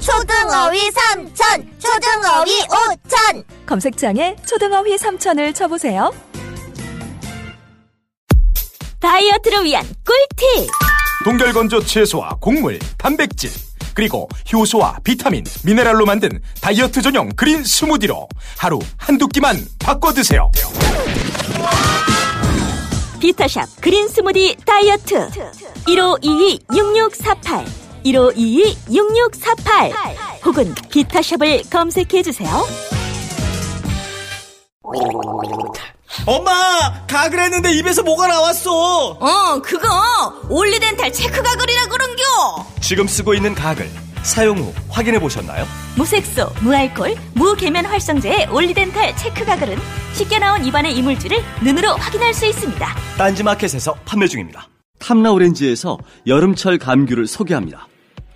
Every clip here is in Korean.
초등어휘 삼천, 초등어휘 오천. 검색창에 초등어휘 3천을 쳐보세요. 다이어트를 위한 꿀팁 동결건조 채소와 곡물, 단백질, 그리고 효소와 비타민, 미네랄로 만든 다이어트 전용 그린 스무디로 하루 한두 끼만 바꿔 드세요. 비타샵 그린 스무디 다이어트 1522-6648 1522-6648 혹은 비타샵을 검색해주세요 엄마 가글 했는데 입에서 뭐가 나왔어 어, 그거 올리덴탈 체크 가글이라 그런겨. 지금 쓰고 있는 가글 사용 후 확인해 보셨나요? 무색소, 무알콜, 무계면 활성제의 올리덴탈 체크 가글은 쉽게 나온 입안의 이물질을 눈으로 확인할 수 있습니다 딴지마켓에서 판매 중입니다 탐라 오렌지에서 여름철 감귤을 소개합니다.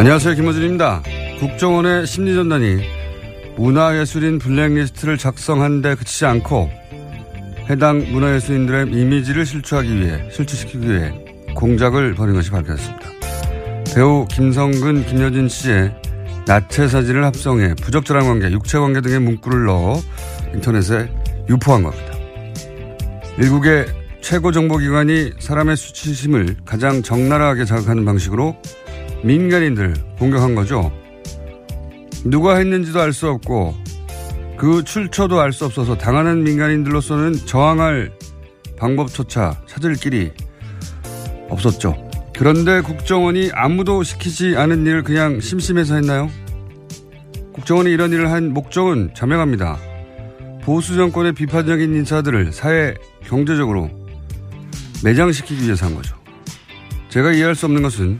안녕하세요. 김호준입니다. 국정원의 심리전단이 문화예술인 블랙리스트를 작성한 데 그치지 않고 해당 문화예술인들의 이미지를 실추하기 위해, 실추시키기 위해 공작을 벌인 것이 밝혀졌습니다. 배우 김성근, 김여진 씨의 나체 사진을 합성해 부적절한 관계, 육체 관계 등의 문구를 넣어 인터넷에 유포한 겁니다. 일국의 최고 정보기관이 사람의 수치심을 가장 적나라하게 자극하는 방식으로 민간인들 공격한 거죠. 누가 했는지도 알 수 없고 그 출처도 알 수 없어서 당하는 민간인들로서는 저항할 방법조차 찾을 길이 없었죠. 그런데 국정원이 아무도 시키지 않은 일을 그냥 심심해서 했나요? 국정원이 이런 일을 한 목적은 자명합니다. 보수 정권의 비판적인 인사들을 사회 경제적으로 매장시키기 위해서 한 거죠. 제가 이해할 수 없는 것은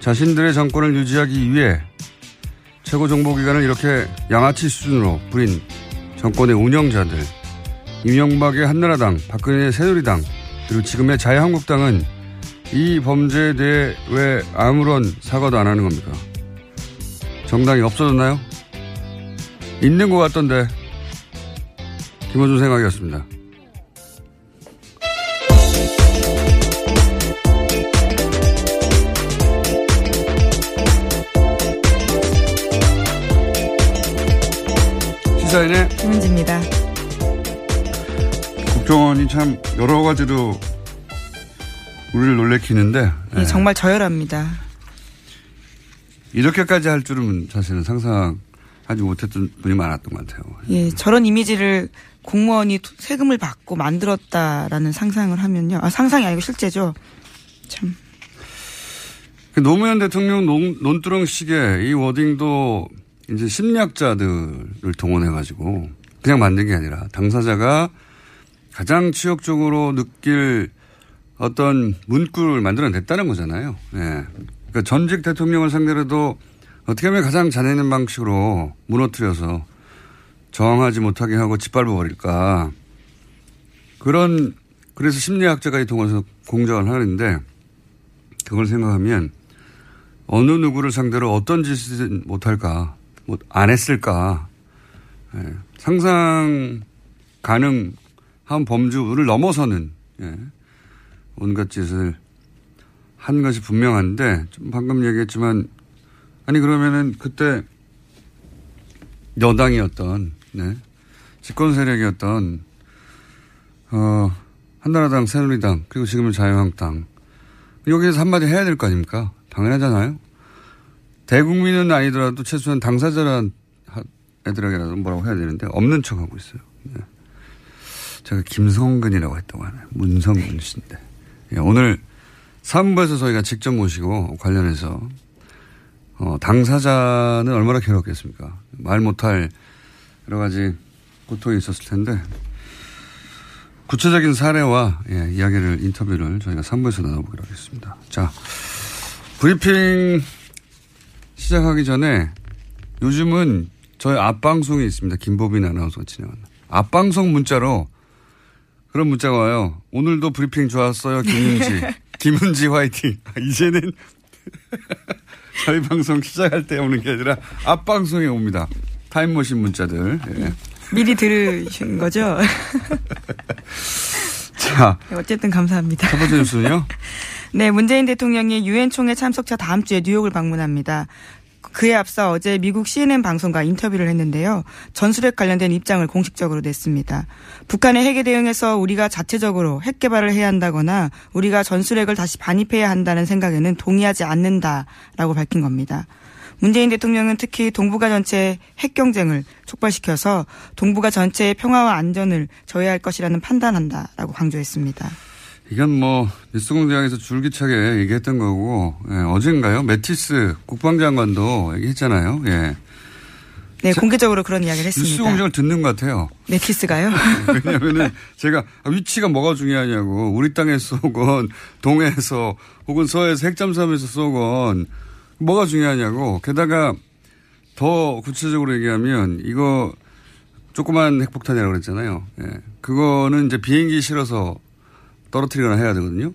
자신들의 정권을 유지하기 위해 최고정보기관을 이렇게 양아치 수준으로 부린 정권의 운영자들, 이명박의 한나라당, 박근혜의 새누리당, 그리고 지금의 자유한국당은 이 범죄에 대해 왜 아무런 사과도 안 하는 겁니까? 정당이 없어졌나요? 있는 것 같던데. 김호준 생각이었습니다. 시사인의 김은지입니다. 국정원이 참 여러 가지로 우리를 놀래키는데 예, 정말 저열합니다. 이렇게까지 할 줄은 사실은 상상하지 못했던 분이 많았던 것 같아요. 예, 저런 이미지를 공무원이 투- 세금을 받고 만들었다라는 상상을 하면요. 아, 상상이 아니고 실제죠. 참. 그 노무현 대통령 논, 논두렁식의 이 wording도 이제 심리학자들을 동원해가지고 그냥 만든 게 아니라 당사자가 가장 치욕적으로 느낄 어떤 문구를 만들어냈다는 거잖아요. 예. 그러니까 전직 대통령을 상대로도 어떻게 하면 가장 잔인한 방식으로 무너뜨려서 저항하지 못하게 하고 짓밟아 버릴까. 그런, 그래서 심리학자가 이 동원해서 공작을 하는데 그걸 생각하면 어느 누구를 상대로 어떤 짓을 못할까, 뭐 안 했을까, 예, 상상 가능한 범주를 넘어서는 예, 온갖 짓을 한 것이 분명한데 좀 방금 얘기했지만 아니 그러면은 그때 여당이었던 네. 집권 세력이었던 어 한나라당, 새누리당 그리고 지금은 자유한국당 여기에서 한마디 해야 될 거 아닙니까? 당연하잖아요. 대국민은 아니더라도 최소한 당사자란 애들에게라도 뭐라고 해야 되는데 없는 척하고 있어요. 네. 제가 김성근이라고 했다고 하나요? 문성근 씨인데 예, 오늘 사무부에서 저희가 직접 모시고 관련해서 어, 당사자는 얼마나 괴롭겠습니까? 말 못할 여러 가지 고통이 있었을 텐데 구체적인 사례와 예, 이야기를 인터뷰를 저희가 3부에서 나눠보기로 하겠습니다. 자, 브리핑 시작하기 전에 요즘은 저희 앞방송이 있습니다. 김보빈 아나운서가 진행하는. 앞방송 문자로 그런 문자가 와요. 오늘도 브리핑 좋았어요. 김은지. 김은지 화이팅. 이제는 저희 방송 시작할 때 오는 게 아니라 앞방송에 옵니다. 타임머신 문자들. 예. 미리 들으신 거죠? 자. 어쨌든 감사합니다. 첫 번째 뉴스는요? 네, 문재인 대통령이 유엔 총회 참석차 다음 주에 뉴욕을 방문합니다. 그에 앞서 어제 미국 CNN 방송과 인터뷰를 했는데요. 전술핵 관련된 입장을 공식적으로 냈습니다. 북한의 핵에 대응해서 우리가 자체적으로 핵 개발을 해야 한다거나 우리가 전술핵을 다시 반입해야 한다는 생각에는 동의하지 않는다라고 밝힌 겁니다. 문재인 대통령은 특히 동북아 전체의 핵 경쟁을 촉발시켜서 동북아 전체의 평화와 안전을 저해할 것이라는 판단한다라고 강조했습니다. 이건 뭐 뉴스공장에서 줄기차게 얘기했던 거고 예, 어젠가요? 메티스 국방장관도 얘기했잖아요. 예. 네, 자, 공개적으로 그런 이야기를 했습니다. 뉴스공장을 듣는 것 같아요. 메티스가요? 왜냐하면은 제가 위치가 뭐가 중요하냐고 우리 땅에서 쏘건 동해에서 혹은 서해에서 핵잠수함에서 쏘건 뭐가 중요하냐고 게다가 더 구체적으로 얘기하면 이거 조그만 핵폭탄이라고 그랬잖아요. 예. 그거는 이제 비행기 실어서 떨어뜨리거나 해야 되거든요.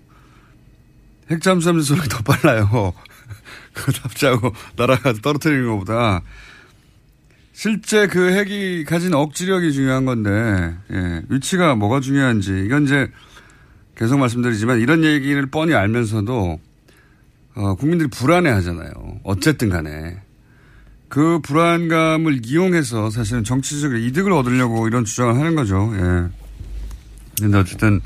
핵잠수함 소리 더 빨라요. 그거 납치하고 날아가서 떨어뜨리는 것보다 실제 그 핵이 가진 억지력이 중요한 건데 예, 위치가 뭐가 중요한지 이건 이제 계속 말씀드리지만 이런 얘기를 뻔히 알면서도 어, 국민들이 불안해 하잖아요. 어쨌든 간에. 그 불안감을 이용해서 사실은 정치적으로 이득을 얻으려고 이런 주장을 하는 거죠. 예. 근데 어쨌든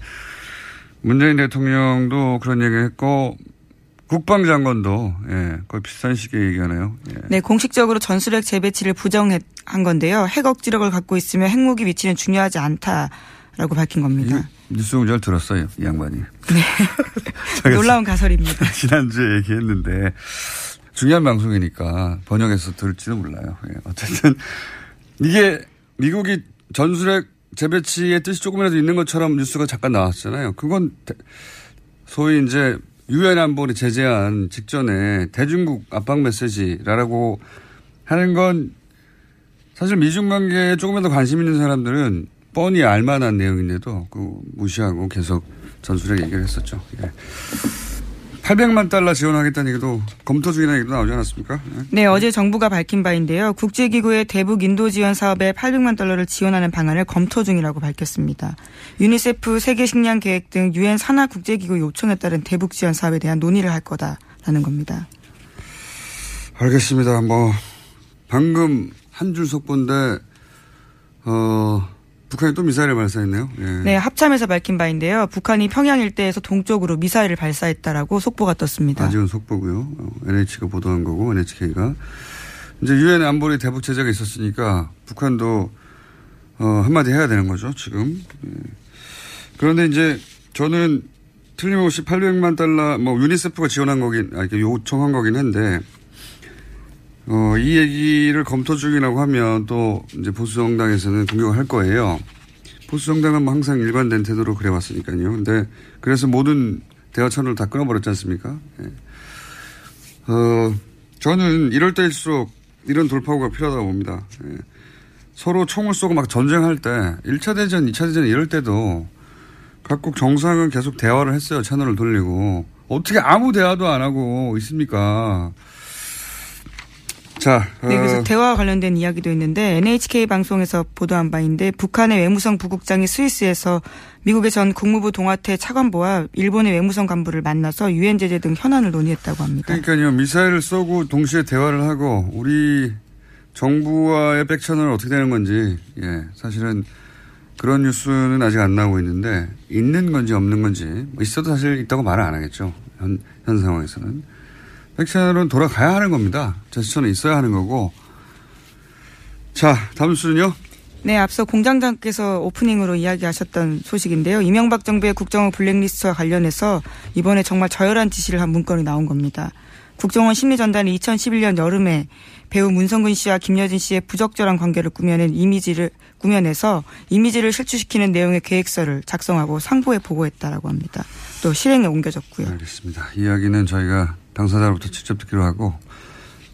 문재인 대통령도 그런 얘기 했고 국방장관도 예, 거의 비슷한 시기에 얘기하네요. 예. 네, 공식적으로 전술핵 재배치를 부정한 건데요. 핵 억지력을 갖고 있으면 핵무기 위치는 중요하지 않다라고 밝힌 겁니다. 뉴스 공장을 들었어요, 이 양반이. 네. 놀라운 가설입니다. 지난주에 얘기했는데 중요한 방송이니까 번역해서 들을지도 몰라요. 예, 어쨌든 이게 미국이 전술핵 재배치의 뜻이 조금이라도 있는 것처럼 뉴스가 잠깐 나왔잖아요. 그건 소위 이제 유엔 안보리 제재한 직전에 대중국 압박 메시지라고 하는 건 사실 미중 관계에 조금이라도 관심 있는 사람들은 뻔히 알만한 내용인데도 그 무시하고 계속 전술핵 얘기를 했었죠. 예. 800만 달러 지원하겠다는 얘기도 검토 중이라는 얘기도 나오지 않았습니까? 네. 네, 어제 정부가 밝힌 바인데요. 국제기구의 대북 인도 지원 사업에 800만 달러를 지원하는 방안을 검토 중이라고 밝혔습니다. 유니세프 세계식량 계획 등 유엔 산하 국제기구 요청에 따른 대북 지원 사업에 대한 논의를 할 거다라는 겁니다. 알겠습니다. 뭐 방금 한줄 속보인데 어 북한이 또 미사일을 발사했네요. 예. 네, 합참에서 밝힌 바인데요. 북한이 평양 일대에서 동쪽으로 미사일을 발사했다라고 속보가 떴습니다. 아직은 속보고요. NH가 보도한 거고 NHK가 이제 유엔 안보리 대북 제재가 있었으니까 북한도 어, 한마디 해야 되는 거죠. 지금. 예. 그런데 이제 저는 틀림없이 800만 달러 뭐 유니세프가 지원한 거긴 아 요청한 거긴 한데 어, 이 얘기를 검토 중이라고 하면 또 이제 보수 정당에서는 공격을 할 거예요. 보수 정당은 뭐 항상 일관된 태도로 그래왔으니까요. 근데 그래서 모든 대화 채널을 다 끊어버렸지 않습니까? 예. 어, 저는 이럴 때일수록 이런 돌파구가 필요하다고 봅니다. 예. 서로 총을 쏘고 막 전쟁할 때 1차 대전, 2차 대전 이럴 때도 각국 정상은 계속 대화를 했어요. 채널을 돌리고. 어떻게 아무 대화도 안 하고 있습니까? 자, 네, 그래서 어, 대화와 관련된 이야기도 있는데 NHK 방송에서 보도한 바인데 북한의 외무성 부국장이 스위스에서 미국의 전 국무부 동아태 차관보와 일본의 외무성 간부를 만나서 유엔 제재 등 현안을 논의했다고 합니다. 그러니까요 미사일을 쏘고 동시에 대화를 하고 우리 정부와의 백천은 어떻게 되는 건지 예 사실은 그런 뉴스는 아직 안 나오고 있는데 있는 건지 없는 건지 뭐 있어도 사실 있다고 말을 안 하겠죠. 현, 현 상황에서는 백천은 돌아가야 하는 겁니다 제스처는 있어야 하는 거고 자 다음 수는요 네, 앞서 공장장께서 오프닝으로 이야기하셨던 소식인데요. 이명박 정부의 국정원 블랙리스트와 관련해서 이번에 정말 저열한 지시를 한 문건이 나온 겁니다. 국정원 심리전단이 2011년 여름에 배우 문성근 씨와 김여진 씨의 부적절한 관계를 꾸며낸 이미지를 꾸며내서 이미지를 실추시키는 내용의 계획서를 작성하고 상부에 보고했다라고 합니다. 또 실행에 옮겨졌고요. 알겠습니다. 이야기는 저희가 당사자로부터 직접 듣기로 하고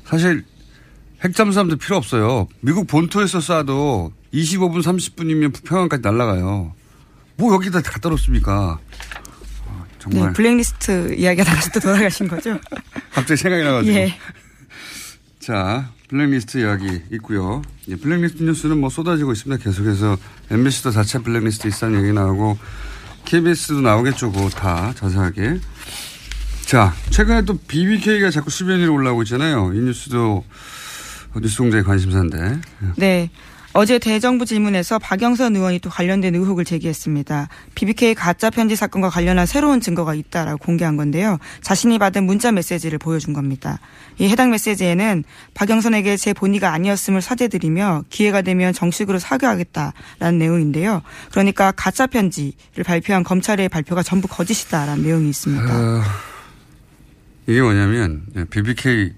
사실 핵잠수함도 필요 없어요. 미국 본토에서 쏴도 25분 30분이면 평양까지 날아가요. 뭐 여기다 갖다 놓습니까? 아, 정말 네, 블랙리스트 이야기가 다시 또 돌아가신 거죠? 갑자기 생각이 나가지고. 예. 자, 블랙리스트 이야기 있고요. 예, 블랙리스트 뉴스는 뭐 쏟아지고 있습니다. 계속해서 MBC도 자체 블랙리스트 있다는 얘기 나오고 KBS도 나오겠죠. 그거 다 자세하게. 자, 최근에 또 BBK가 자꾸 수변 위로 올라오고 있잖아요. 이 뉴스도 뉴스공장의 관심사인데. 네. 어제 대정부 질문에서 박영선 의원이 또 관련된 의혹을 제기했습니다. BBK 가짜 편지 사건과 관련한 새로운 증거가 있다라고 공개한 건데요. 자신이 받은 문자 메시지를 보여준 겁니다. 이 해당 메시지에는 박영선에게 제 본의가 아니었음을 사죄드리며 기회가 되면 정식으로 사과하겠다라는 내용인데요. 그러니까 가짜 편지를 발표한 검찰의 발표가 전부 거짓이다라는 내용이 있습니다. 어, 이게 뭐냐면 BBK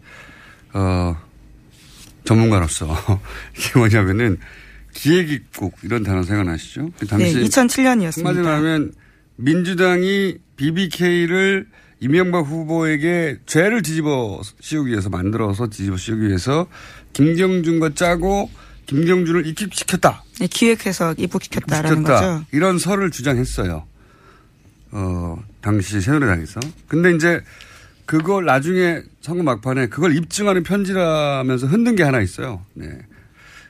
어, 전문가로서 이게 뭐냐면은 기획입국 이런 단어 생각나시죠? 그 네, 2007년이었습니다. 한마디로 말하면 민주당이 BBK를 이명박 후보에게 죄를 뒤집어 씌우기 위해서 만들어서 뒤집어 씌우기 위해서 김경준과 짜고 김경준을 입국시켰다. 네, 기획해서 입국시켰다라는 시켰다. 거죠. 이런 설을 주장했어요. 어, 당시 새누리당에서. 근데 이제 그걸 나중에 선거 막판에 그걸 입증하는 편지라면서 흔든 게 하나 있어요. 네.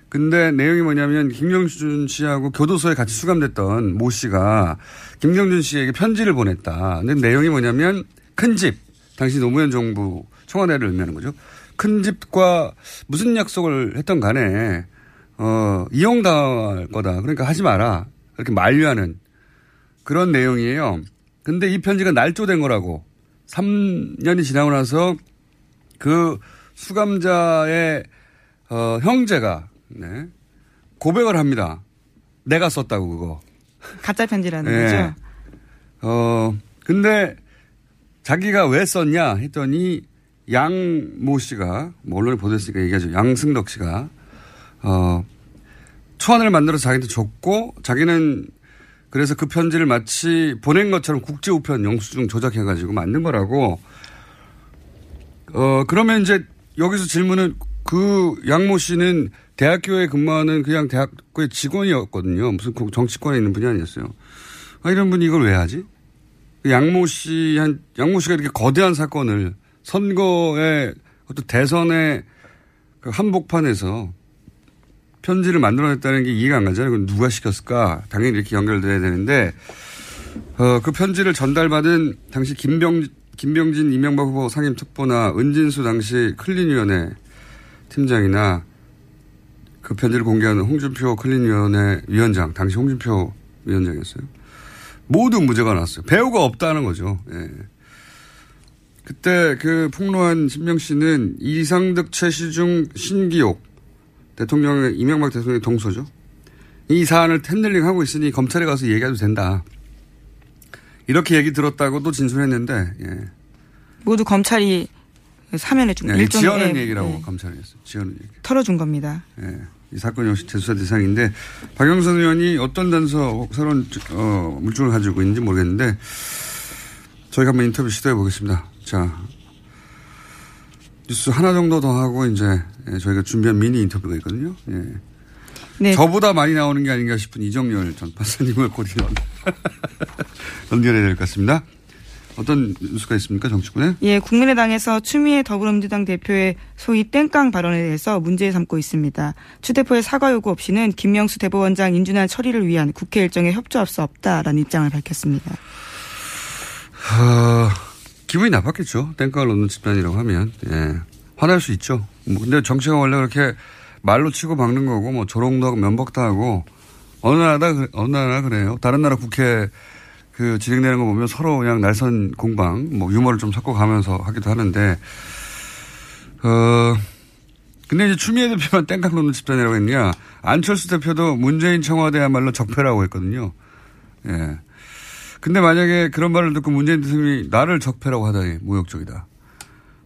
근데 내용이 뭐냐면 김경준 씨하고 교도소에 같이 수감됐던 모 씨가 김경준 씨에게 편지를 보냈다. 근데 내용이 뭐냐면 큰 집, 당시 노무현 정부 청와대를 의미하는 거죠. 큰 집과 무슨 약속을 했던 간에 어, 이용당할 거다. 그러니까 하지 마라. 이렇게 만류하는 그런 내용이에요. 근데 이 편지가 날조된 거라고. 3년이 지나고 나서 그 수감자의 어, 형제가 네, 고백을 합니다. 내가 썼다고 그거. 가짜 편지라는 네. 거죠. 어 근데 자기가 왜 썼냐 했더니 양 모 씨가 뭐 언론에 보도했으니까 얘기하죠. 양승덕 씨가 어 초안을 만들어서 자기한테 줬고 자기는 그래서 그 편지를 마치 보낸 것처럼 국제우편 영수증 조작해가지고 만든 거라고. 어, 그러면 이제 여기서 질문은 그 양모 씨는 대학교에 근무하는 그냥 대학교의 직원이었거든요. 무슨 그 정치권에 있는 분이 아니었어요. 아, 이런 분이 이걸 왜 하지? 그 양모 씨, 한, 양모 씨가 이렇게 거대한 사건을 선거에 어떤 대선의 그 한복판에서 편지를 만들어냈다는 게 이해가 안 가잖아요. 그럼 누가 시켰을까? 당연히 이렇게 연결돼야 되는데, 어, 그 편지를 전달받은 당시 김병, 김병진 이명박 후보 상임특보나 은진수 당시 클린위원회 팀장이나 그 편지를 공개하는 홍준표 클린위원회 위원장, 당시 홍준표 위원장이었어요. 모두 무죄가 났어요. 배우가 없다는 거죠. 예. 그때 그 폭로한 신명 씨는 이상득, 최시중, 신기옥 대통령의 이명박 대통령의 동서죠. 이 사안을 텐들링 하고 있으니 검찰에 가서 얘기해도 된다. 이렇게 얘기 들었다고도 진술했는데 예. 모두 검찰이 사면해 준 네, 일종의 지어낸 얘기라고 네, 검찰이 했어요. 지어낸 얘기. 털어준 겁니다. 예. 이 사건 역시 재수사 대상인데 박영선 의원이 어떤 단서 새로운 어, 물증을 가지고 있는지 모르겠는데 저희가 한번 인터뷰 시도해 보겠습니다. 자 뉴스 하나 정도 더 하고 이제 예, 저희가 준비한 미니 인터뷰가 있거든요. 예. 네. 저보다 많이 나오는 게 아닌가 싶은 이정열 전 판사님을 곧 연- 연결해야 될 것 같습니다. 어떤 뉴스가 있습니까, 정치권에? 예, 국민의당에서 추미애 더불어민주당 대표의 소위 땡깡 발언에 대해서 문제 삼고 있습니다. 추 대표의 사과 요구 없이는 김명수 대법원장 인준안 처리를 위한 국회 일정에 협조할 수 없다라는 입장을 밝혔습니다. 어, 기분이 나빴겠죠. 땡깡을 놓는 집단이라고 하면. 예. 화날 수 있죠. 뭐 근데 정치가 원래 그렇게 말로 치고 박는 거고, 뭐 조롱도 하고 면박도 하고, 어느 나라다, 어느 나라 그래요. 다른 나라 국회 그 진행되는 거 보면 서로 그냥 날선 공방, 뭐 유머를 좀 섞어가면서 하기도 하는데, 어, 근데 이제 추미애 대표만 땡깡 놓는 집단이라고 했냐. 안철수 대표도 문재인 청와대야말로 적폐라고 했거든요. 예. 근데 만약에 그런 말을 듣고 문재인 대통령이 나를 적폐라고 하다니 모욕적이다.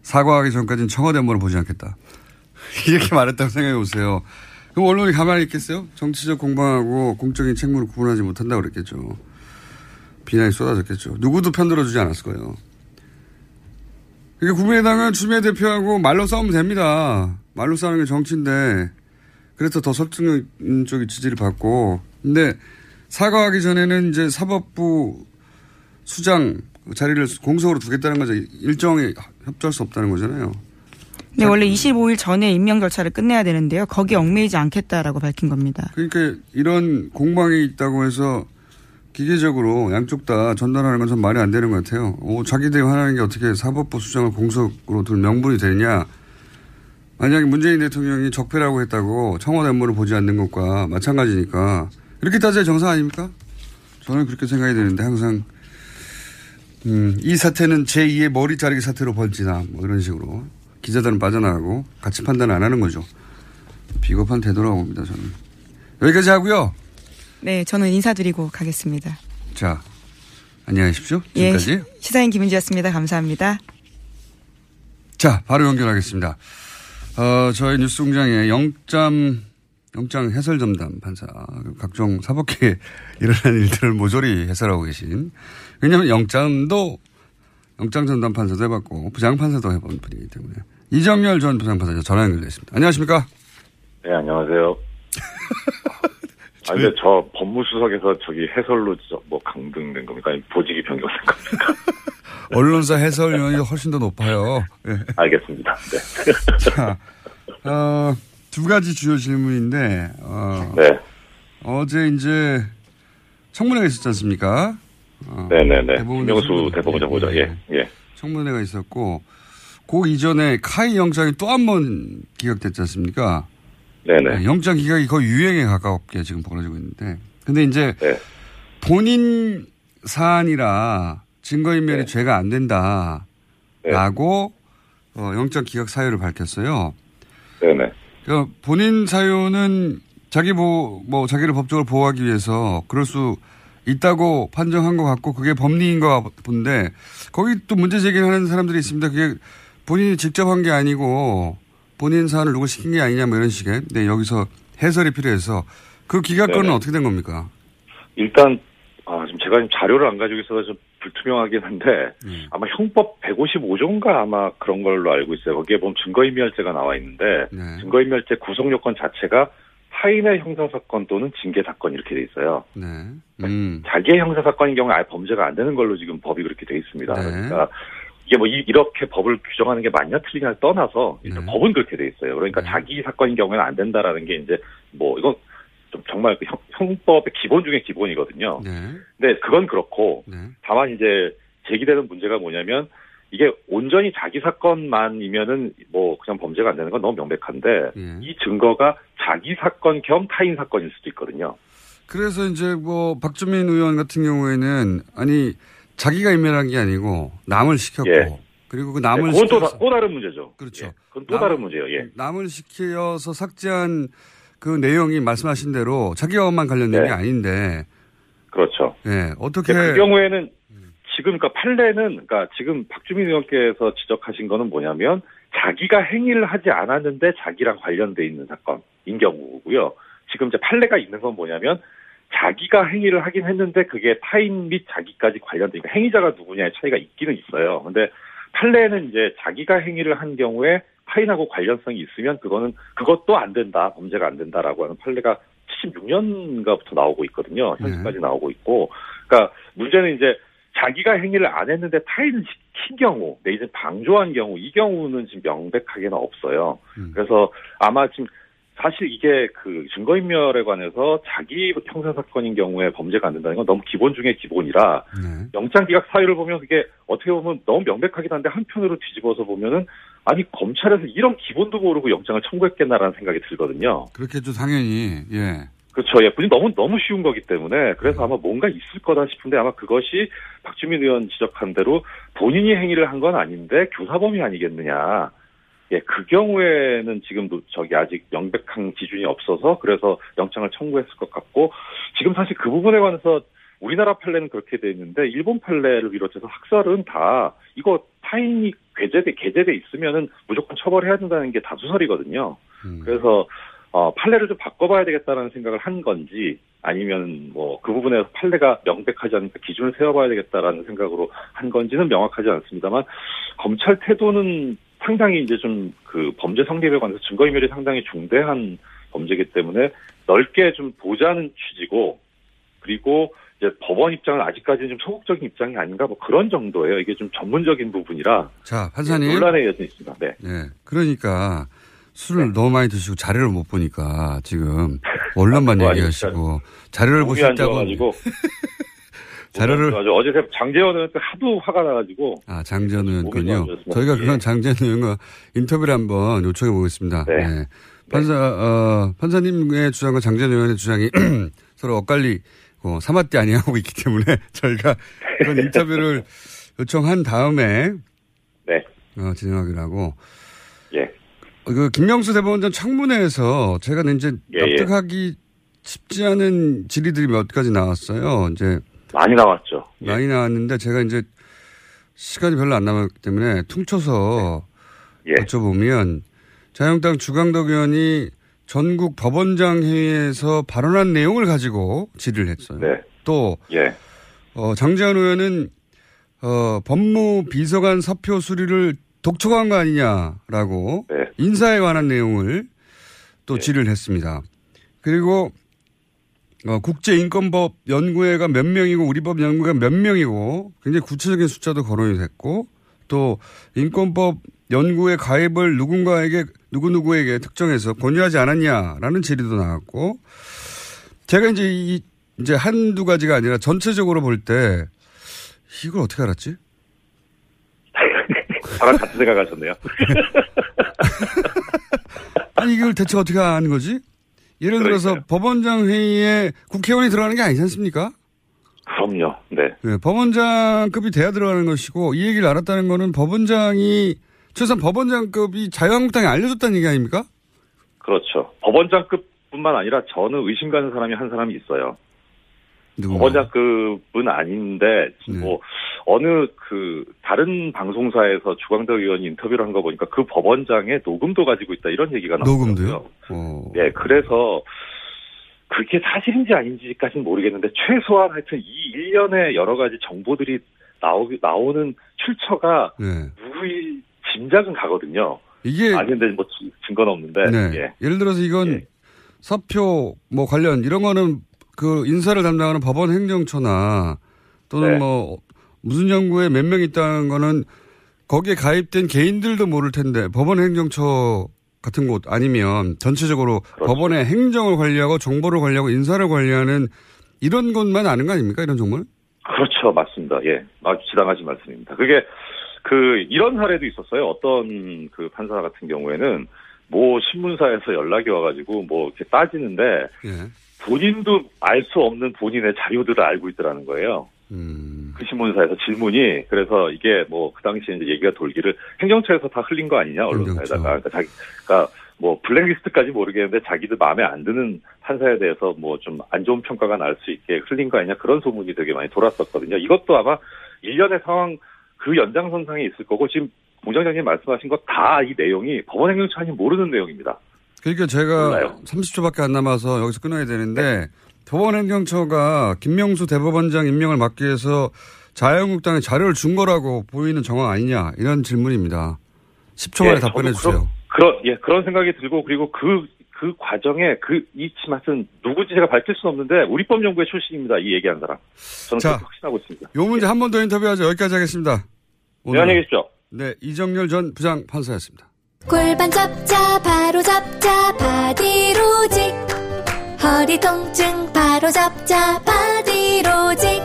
사과하기 전까지는 청와대 한번 보지 않겠다. 이렇게 말했다고 생각해 보세요. 그럼 언론이 가만히 있겠어요? 정치적 공방하고 공적인 책무를 구분하지 못한다고 그랬겠죠. 비난이 쏟아졌겠죠. 누구도 편들어주지 않았을 거예요. 그러니까 국민의당은 추미애 대표하고 말로 싸우면 됩니다. 말로 싸우는 게 정치인데 그래서 더 설득적인 지지를 받고 근데 사과하기 전에는 이제 사법부 수장 자리를 공석으로 두겠다는 거죠. 일정에 협조할 수 없다는 거잖아요. 근데 원래 25일 전에 임명 절차를 끝내야 되는데요. 거기에 얽매이지 않겠다라고 밝힌 겁니다. 그러니까 이런 공방이 있다고 해서 기계적으로 양쪽 다 전달하는 건 좀 말이 안 되는 것 같아요. 오, 자기들이 화나는 게 어떻게 사법부 수장을 공석으로 둘 명분이 되냐. 만약에 문재인 대통령이 적폐라고 했다고 청와대 업무를 보지 않는 것과 마찬가지니까 이렇게 따져야 정상 아닙니까? 저는 그렇게 생각이 되는데 항상 음, 이 사태는 제2의 머리 자르기 사태로 번지나 뭐 이런 식으로 기자들은 빠져나가고 같이 판단 안 하는 거죠. 비겁한 태도라고 봅니다 저는. 여기까지 하고요. 네, 저는 인사드리고 가겠습니다. 자, 안녕히 계십시오. 예, 지금까지. 시- 시사인 김은지였습니다. 감사합니다. 자, 바로 연결하겠습니다. 어, 저희 뉴스 공장에 영장, 영장 해설 전담 판사, 각종 사법계에 일어나는 일들을 모조리 해설하고 계신. 왜냐하면 영장도, 영장 전담 판사도 해봤고, 부장판사도 해본 분이기 때문에. 이정열 전 부장판사 전화 연결되어 있습니다. 안녕하십니까? 네, 안녕하세요. 아, 근데 저 법무수석에서 저기 해설로 저뭐 강등된 겁니까? 보직이 변경된 겁니까? 언론사 해설위원이 훨씬 더 높아요. 예. 알겠습니다. 네. 자, 어, 두 가지 주요 질문인데, 어, 네. 어제 이제 청문회가 있었지 않습니까? 어, 네네네. 김명수 선고- 대법원장 보자. 예, 예. 청문회가 있었고, 그 이전에 카이 영장이 또 한 번 기각됐지 않습니까? 네네. 네, 영장 기각이 거의 유행에 가깝게 지금 벌어지고 있는데, 근데 이제 네. 본인 사안이라 증거인멸이 네. 죄가 안 된다라고 어, 영장 기각 사유를 밝혔어요. 네네. 그 본인 사유는 자기 보, 뭐, 자기를 법적으로 보호하기 위해서 그럴 수 있다고 판정한 것 같고 그게 법리인 것 본데 거기 또 문제 제기하는 사람들이 있습니다. 그게 본인이 직접 한 게 아니고 본인 사안을 누구 시킨 게 아니냐 뭐 이런 식의. 네, 여기서 해설이 필요해서 그 기각권은 네네. 어떻게 된 겁니까? 일단, 아, 지금 제가 지금 자료를 안 가지고 있어서 좀 불투명하긴 한데, 네. 아마 형법 155조인가 아마 그런 걸로 알고 있어요. 거기에 보면 증거인멸죄가 나와 있는데, 네. 증거인멸죄 구성요건 자체가 타인의 형사사건 또는 징계사건 이렇게 돼 있어요. 네. 음. 자기의 형사사건인 경우에 아예 범죄가 안 되는 걸로 지금 법이 그렇게 돼 있습니다. 네. 그러니까 이게 뭐 이, 렇게 법을 규정하는 게 맞냐 틀리냐를 떠나서 일단 네. 법은 그렇게 돼 있어요. 그러니까 네. 자기 사건인 경우에는 안 된다라는 게 이제 뭐 이건 좀 정말 그 형, 형법의 기본 중에 기본이거든요. 네. 근데 그건 그렇고 네. 다만 이제 제기되는 문제가 뭐냐면 이게 온전히 자기 사건만이면은 뭐 그냥 범죄가 안 되는 건 너무 명백한데 예. 이 증거가 자기 사건 겸 타인 사건일 수도 있거든요. 그래서 이제 뭐 박주민 의원 같은 경우에는 아니 자기가 인멸한 게 아니고 남을 시켰고 예. 그리고 그 남을 네, 그건 또, 또 다른 문제죠. 그렇죠. 예, 그건 또 남- 다른 문제예요. 예. 남을 시켜서 삭제한 그 내용이 말씀하신 대로 자기와만 관련된 네. 게 아닌데 그렇죠. 예 어떻게 그 경우에는 지금 그러니까 판례는 그러니까 지금 박주민 의원께서 지적하신 거는 뭐냐면 자기가 행위를 하지 않았는데 자기랑 관련돼 있는 사건인 경우고요. 지금 이제 판례가 있는 건 뭐냐면 자기가 행위를 하긴 했는데 그게 타인 및 자기까지 관련돼 있고 행위자가 누구냐의 차이가 있기는 있어요. 근데 판례는 이제 자기가 행위를 한 경우에 타인하고 관련성이 있으면 그거는 그것도 안 된다 범죄가 안 된다라고 하는 판례가 76년가부터 나오고 있거든요. 현재까지 나오고 있고 그러니까 문제는 이제 자기가 행위를 안 했는데 타인을 시킨 경우, 내지 방조한 경우, 이 경우는 지금 명백하게는 없어요. 음. 그래서 아마 지금 사실 이게 그 증거인멸에 관해서 자기 형사사건인 경우에 범죄가 안 된다는 건 너무 기본 중에 기본이라 네. 영장기각 사유를 보면 그게 어떻게 보면 너무 명백하긴 한데 한편으로 뒤집어서 보면은 아니 검찰에서 이런 기본도 모르고 영장을 청구했겠나라는 생각이 들거든요. 그렇겠죠, 당연히. 예. 그렇죠. 예, 분이 너무 너무 쉬운 거기 때문에 그래서 아마 뭔가 있을 거다 싶은데 아마 그것이 박주민 의원 지적한 대로 본인이 행위를 한 건 아닌데 교사범이 아니겠느냐. 예, 그 경우에는 지금도 저기 아직 명백한 기준이 없어서 그래서 영장을 청구했을 것 같고 지금 사실 그 부분에 관해서 우리나라 판례는 그렇게 돼 있는데 일본 판례를 비롯해서 학살은 다 이거 타인이 괴제돼 게재돼 있으면은 무조건 처벌해야 된다는 게 다수설이거든요. 음. 그래서 어, 판례를 좀 바꿔봐야 되겠다는 생각을 한 건지 아니면 뭐 그 부분에서 판례가 명백하지 않으니까 기준을 세워봐야 되겠다라는 생각으로 한 건지는 명확하지 않습니다만 검찰 태도는 상당히 이제 좀 그 범죄 성립에 관해서 증거인멸이 상당히 중대한 범죄이기 때문에 넓게 좀 보자는 취지고 그리고 이제 법원 입장은 아직까지는 좀 소극적인 입장이 아닌가 뭐 그런 정도예요. 이게 좀 전문적인 부분이라 자, 판사님. 논란의 여전히 있습니다. 네. 예. 그러니까 술을 너무 많이 드시고 자료를 못 보니까 지금 원론만 뭐 얘기하시고 자료를 보셨다고 자료를 아주 어제 새벽 장재원 의원 하도 화가 나가지고 아, 몸이 의원군요. 저희가 예. 그런 장전 의원과 인터뷰를 한번 요청해 보겠습니다. 네. 네. 판사, 어, 판사님의 주장과 장전 의원의 주장이 서로 엇갈리 고 사마띠 아니하고 있기 때문에 저희가 그런 인터뷰를 요청한 다음에 네. 어, 진행하기로 하고 예. 그 김명수 대법원장 청문회에서 제가 이제 예, 예. 납득하기 쉽지 않은 질의들이 몇 가지 나왔어요. 이제 많이 나왔죠. 많이 나왔는데 제가 이제 시간이 별로 안 남았기 때문에 퉁쳐서 예. 여쭤보면 자유한국당 주강덕 의원이 전국 법원장 회의에서 발언한 내용을 가지고 질의를 했어요. 네. 또 예. 어, 장재현 의원은 어, 법무 비서관 사표 수리를 독촉한 거 아니냐라고 네. 인사에 관한 내용을 또 질의를 했습니다. 그리고 어, 국제인권법 연구회가 몇 명이고 우리 법 연구회가 몇 명이고 굉장히 구체적인 숫자도 거론이 됐고 또 인권법 연구회 가입을 누군가에게 누구누구에게 특정해서 권유하지 않았냐라는 질의도 나왔고 제가 이제 이 이제 한두 가지가 아니라 전체적으로 볼 때 이걸 어떻게 알았지? 저랑 같은 생각하셨네요. 아니 이걸 대체 어떻게 아는 거지? 예를 들어서 법원장 회의에 국회의원이 들어가는 게 아니지 않습니까? 그럼요. 네. 네, 법원장급이 돼야 들어가는 것이고 이 얘기를 알았다는 거는 법원장이 최소한 법원장급이 자유한국당에 알려줬다는 얘기 아닙니까? 그렇죠. 법원장급뿐만 아니라 저는 의심 가는 사람이 한 사람이 있어요. 누구? 법원장급은 아닌데 네. 뭐 어느 그 다른 방송사에서 주광덕 의원이 인터뷰를 한 거 보니까 그 법원장의 녹음도 가지고 있다 이런 얘기가 나오고요. 녹음도요? 어. 예, 그래서 그게 사실인지 아닌지까지는 모르겠는데 최소한 하여튼 이 일련의 여러 가지 정보들이 나오 나오는 출처가 네. 누구의 짐작은 가거든요. 이게 아닌데 뭐 증- 증거는 없는데. 네. 예. 예를 들어서 이건 사표 뭐 관련 이런 거는 그 인사를 담당하는 법원 행정처나 또는 네. 뭐 무슨 연구에 몇 명 있다는 거는 거기에 가입된 개인들도 모를 텐데 법원 행정처 같은 곳 아니면 전체적으로 그렇죠. 법원의 행정을 관리하고 정보를 관리하고 인사를 관리하는 이런 것만 아는 거 아닙니까? 이런 정보는? 그렇죠, 맞습니다. 예, 아주 지당하신 말씀입니다. 그게 그 이런 사례도 있었어요. 어떤 그 판사 같은 경우에는 모 신문사에서 연락이 와가지고 뭐 이렇게 따지는데 예. 본인도 알 수 없는 본인의 자료들을 알고 있더라는 거예요. 음. 그 신문사에서 질문이 그래서 이게 뭐 그 당시에 이제 얘기가 돌기를 행정처에서 다 흘린 거 아니냐 언론사에다가 그러니까 자기 그러니까 뭐 블랙리스트까지 모르겠는데 자기들 마음에 안 드는 판사에 대해서 뭐 좀 안 좋은 평가가 날 수 있게 흘린 거 아니냐 그런 소문이 되게 많이 돌았었거든요. 이것도 아마 일련의 상황 그 연장선상에 있을 거고 지금 공장장님 말씀하신 거다이 내용이 법원 행정처는 모르는 내용입니다. 그러니까 제가 몰라요. 30초밖에 안 남아서 여기서 끊어야 되는데 법원 행정처가 김명수 대법원장 임명을 막기 위해서 자유한국당에 자료를 준 거라고 보이는 정황 아니냐 이런 질문입니다. 10초 만에 예, 답변해 주세요. 그런, 그런 예 그런 생각이 들고 그리고 그 그 과정에 그 이 치맛은 누구지 제가 밝힐 수는 없는데 우리법 연구회 출신입니다. 이 얘기한 사람. 저는 자, 확신하고 있습니다. 요 문제 한 번 더 인터뷰하죠. 여기까지 하겠습니다. 네, 안녕히 계십시오. 네, 이정렬 전 부장 판사였습니다. 골반 잡자 바로 잡자 바디로직 허리 통증 바로 잡자 바디로직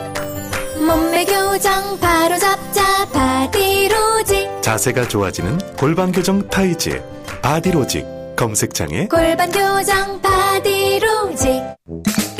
몸매 교정 바로 잡자 바디로직 자세가 좋아지는 골반 교정 타이즈 바디로직 검색창에. 골반 교정 바디로직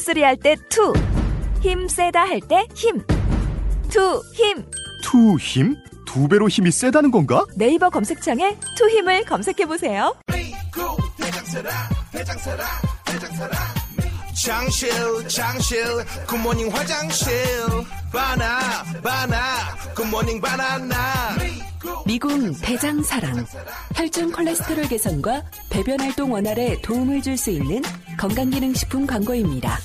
three 할 때 two. 힘 세다 할 때 힘. 투, 힘. 투 힘? 두 배로 힘이 세다는 건가? 네이버 검색창에 투 힘을 검색해 보세요. 장 실 장실 good morning 화장실. 바나 바나 good morning 바나나. 미궁 대장사랑. 혈중 콜레스테롤 개선과 배변 활동 원활에 도움을 줄 수 있는 건강기능식품 광고입니다.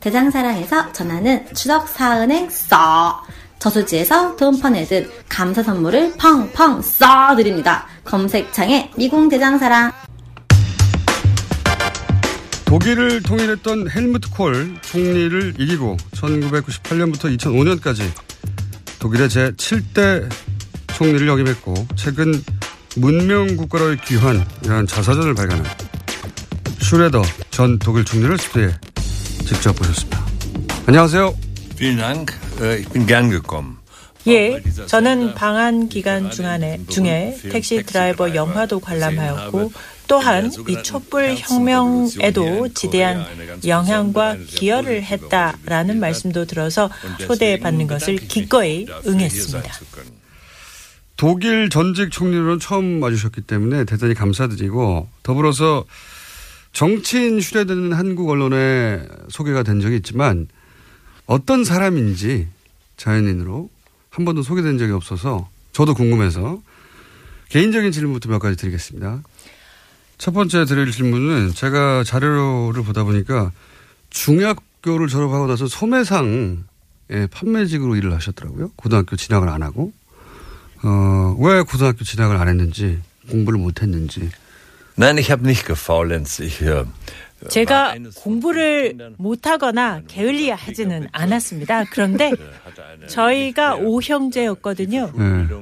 대장사랑에서 전하는 추석 사은행 써. 저수지에서 돈 퍼내듯 감사 선물을 펑펑 써 드립니다. 검색창에 미궁 대장사랑 독일을 통일했던 헬무트 콜 총리를 이기고 1998년부터 2005년까지 독일의 제7대 총리를 역임했고 최근 문명 국가로의 귀환 이라는 자서전을 발간한 슈레더 전 독일 총리를 스튜디오에 직접 보셨습니다. 안녕하세요. Vielen Dank. Äh, Ich bin gern gekommen. 예, 저는 방한 기간 중간에, 중에 택시 드라이버 영화도 관람하였고 또한 이 촛불 혁명에도 지대한 영향과 기여를 했다라는 말씀도 들어서 초대받는 것을 기꺼이 응했습니다. 독일 전직 총리로는 처음 와주셨기 때문에 대단히 감사드리고 더불어서 정치인 슈레드는 한국 언론에 소개가 된 적이 있지만 어떤 사람인지 자연인으로 한 번도 소개된 적이 없어서 저도 궁금해서 개인적인 질문부터 몇 가지 드리겠습니다. 첫 번째 드릴 질문은 제가 자료를 보다 보니까 중학교를 졸업하고 나서 소매상의 판매직으로 일을 하셨더라고요. 고등학교 진학을 안 하고. 어, 왜 고등학교 진학을 안 했는지, 공부를 못 했는지. Nein, ich habe nicht gefaulenzt. Ich äh, 제가 공부를 못하거나 게을리 하지는 않았습니다. 그런데 저희가 오형제였거든요.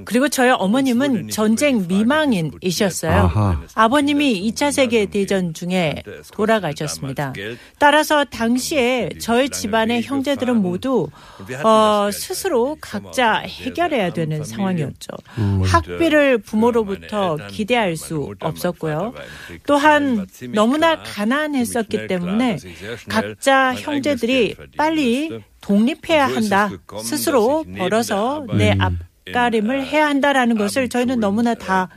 그리고 저희 어머님은 전쟁 미망인이셨어요. 아하. 아버님이 2차 세계 대전 중에 돌아가셨습니다. 따라서 당시에 저희 집안의 형제들은 모두 어, 스스로 각자 해결해야 되는 상황이었죠. 학비를 부모로부터 기대할 수 없었고요. 또한 너무나 가난했 했었기 때문에 각자 형제들이 빨리 독립해야 한다. 스스로 벌어서 내 앞 가림을 해야 한다라는 것을 저희는 너무나 다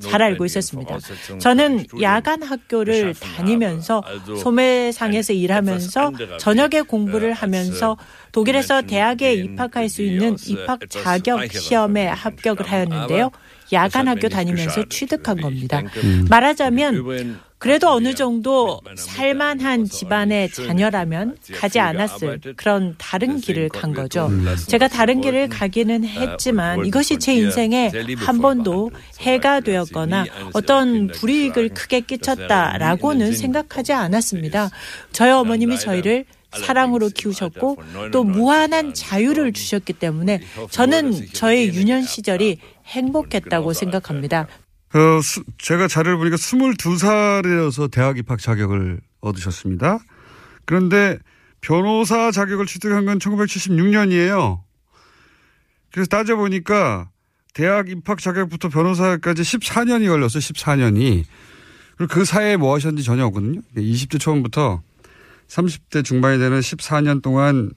잘 알고 있었습니다. 저는 야간 학교를 다니면서 소매상에서 일하면서 저녁에 공부를 하면서 독일에서 대학에 입학할 수 있는 입학 자격 시험에 합격을 하였는데요. 야간 학교 다니면서 취득한 겁니다. 말하자면 그래도 어느 정도 살만한 집안의 자녀라면 가지 않았을 그런 다른 길을 간 거죠. 제가 다른 길을 가기는 했지만 이것이 제 인생에 한 번도 해가 되었거나 어떤 불이익을 크게 끼쳤다라고는 생각하지 않았습니다. 저희 어머님이 저희를 사랑으로 키우셨고 또 무한한 자유를 주셨기 때문에 저는 저의 유년 시절이 행복했다고 생각합니다. 어, 수, 제가 자료를 보니까 22살이어서 대학 입학 자격을 얻으셨습니다. 그런데 변호사 자격을 취득한 건 1976년이에요. 그래서 따져보니까 대학 입학 자격부터 변호사까지 14년이 걸렸어요. 14년이. 그리고 그 사이에 뭐 하셨는지 전혀 없거든요. 20대 초반부터 30대 중반이 되는 14년 동안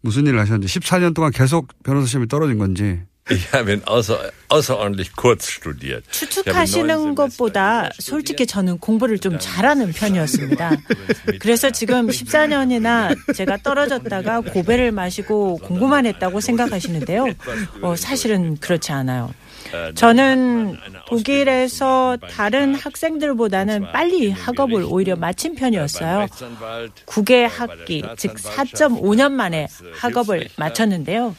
무슨 일을 하셨는지 14년 동안 계속 변호사 시험이 떨어진 건지 Ich habe ihn außer, außerordentlich kurz studiert. 추측하시는 것보다 솔직히 저는 공부를 좀 잘하는 편이었습니다. 그래서 지금 14년이나 제가 떨어졌다가 고배를 마시고 공부만 했다고 생각하시는데요. 어, 사실은 그렇지 않아요. 저는 독일에서 다른 학생들보다는 빨리 학업을 오히려 마친 편이었어요. 국외 학기, 즉 4.5년 만에 학업을 마쳤는데요.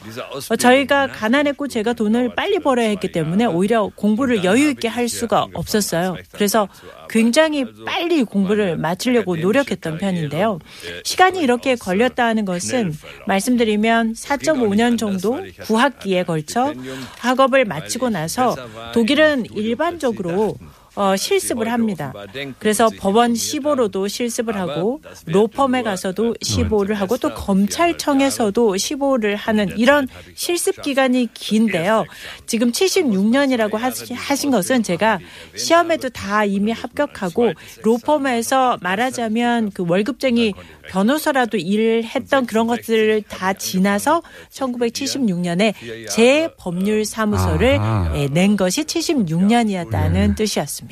어, 저희가 가난했고 제가 돈을 빨리 벌어야 했기 때문에 오히려 공부를 여유 있게 할 수가 없었어요. 그래서 굉장히 빨리 공부를 마치려고 노력했던 편인데요. 시간이 이렇게 걸렸다는 것은 말씀드리면 4.5년 정도 9학기에 걸쳐 학업을 마치고 나서 독일은 일반적으로 어, 실습을 합니다. 그래서 법원 시보로도 실습을 하고 로펌에 가서도 시보를 하고 또 검찰청에서도 시보를 하는 이런 실습 기간이 긴데요. 지금 76년이라고 하신 것은 제가 시험에도 다 이미 합격하고 로펌에서 말하자면 그 월급쟁이 변호사라도 일을 했던 그런 것들을 다 지나서 1976년에 제 법률 사무소를. 예, 낸 것이 76년이었다는 뜻이었습니다.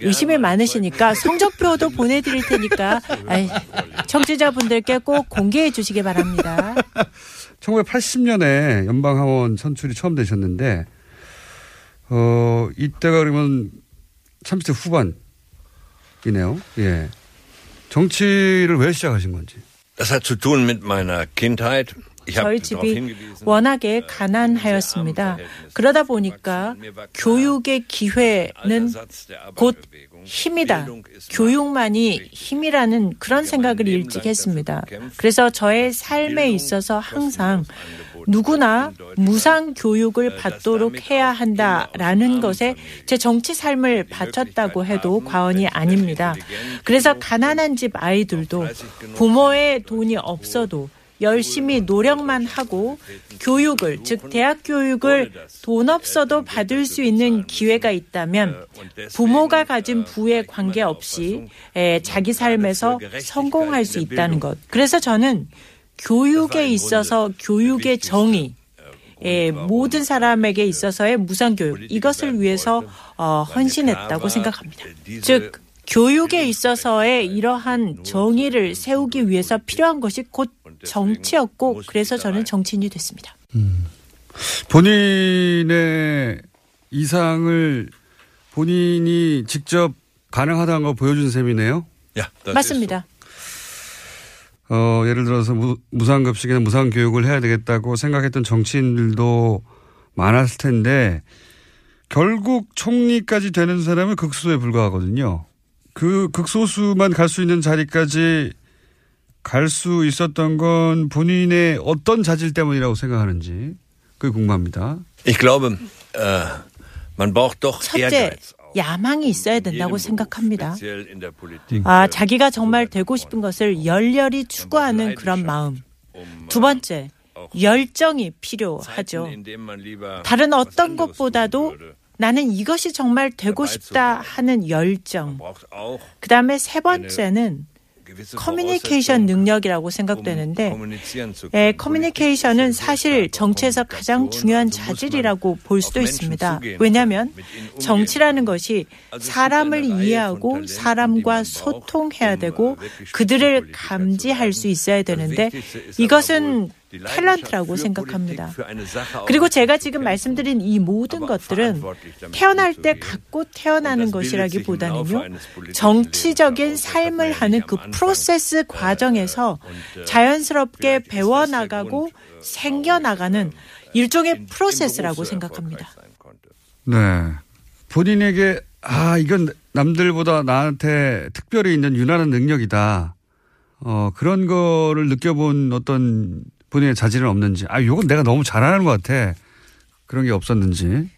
의심이 많으시니까 성적표도 보내드릴 테니까 아이, 청취자분들께 꼭 공개해 주시기 바랍니다. 1980년에 연방하원 선출이 처음 되셨는데, 어, 이때가 그러면 30대 후반이네요. 예. 정치를 왜 시작하신 건지. Das hat zu tun mit meiner Kindheit. 저희 집이 워낙에 가난하였습니다. 그러다 보니까 교육의 기회는 곧 힘이다. 교육만이 힘이라는 그런 생각을 일찍 했습니다. 그래서 저의 삶에 있어서 항상 누구나 무상 교육을 받도록 해야 한다라는 것에 제 정치 삶을 바쳤다고 해도 과언이 아닙니다. 그래서 가난한 집 아이들도 부모의 돈이 없어도 열심히 노력만 하고 교육을 즉 대학 교육을 돈 없어도 받을 수 있는 기회가 있다면 부모가 가진 부에 관계없이 에, 자기 삶에서 성공할 수 있다는 것. 그래서 저는 교육에 있어서 교육의 정의 예, 모든 사람에게 있어서의 무상교육 이것을 위해서 어, 헌신했다고 생각합니다. 즉 교육에 있어서의 이러한 정의를 세우기 위해서 필요한 것이 곧 정치였고 그래서 저는 정치인이 됐습니다. 본인의 이상을 본인이 직접 가능하다는 걸 보여준 셈이네요. 맞습니다. 어, 예를 들어서 무, 무상급식이나 무상교육을 해야 되겠다고 생각했던 정치인들도 많았을 텐데 결국 총리까지 되는 사람은 극소에 불과하거든요. 그 극소수만 갈 수 있는 자리까지 갈 수 있었던 건 본인의 어떤 자질 때문이라고 생각하는지 그게 궁금합니다. Ich glaube, äh, man braucht doch 첫째, Ehrgeiz. 야망이 있어야 된다고 생각합니다. 아, 자기가 정말 되고 싶은 것을 열렬히 추구하는 그런 마음. 두 번째, 열정이 필요하죠. 다른 어떤 것보다도 나는 이것이 정말 되고 싶다 하는 열정. 그 다음에 세 번째는 커뮤니케이션 능력이라고 생각되는데, 예, 커뮤니케이션은 사실 정치에서 가장 중요한 자질이라고 볼 수도 있습니다. 왜냐하면 정치라는 것이 사람을 이해하고 사람과 소통해야 되고 그들을 감지할 수 있어야 되는데 이것은 탤런트라고 생각합니다. 그리고 제가 지금 말씀드린 이 모든 것들은 태어날 때 갖고 태어나는 것이라기보다는요, 정치적인 삶을 하는 그 프로세스 과정에서 자연스럽게 배워나가고 생겨나가는 일종의 프로세스라고 생각합니다. 네. 본인에게 아 이건 남들보다 나한테 특별히 있는 유난한 능력이다. 어 그런 거를 느껴본 어떤 본인의 자질은 없는지. 아 이건 내가 너무 잘하는 것 같아. 그런 게 없었는지.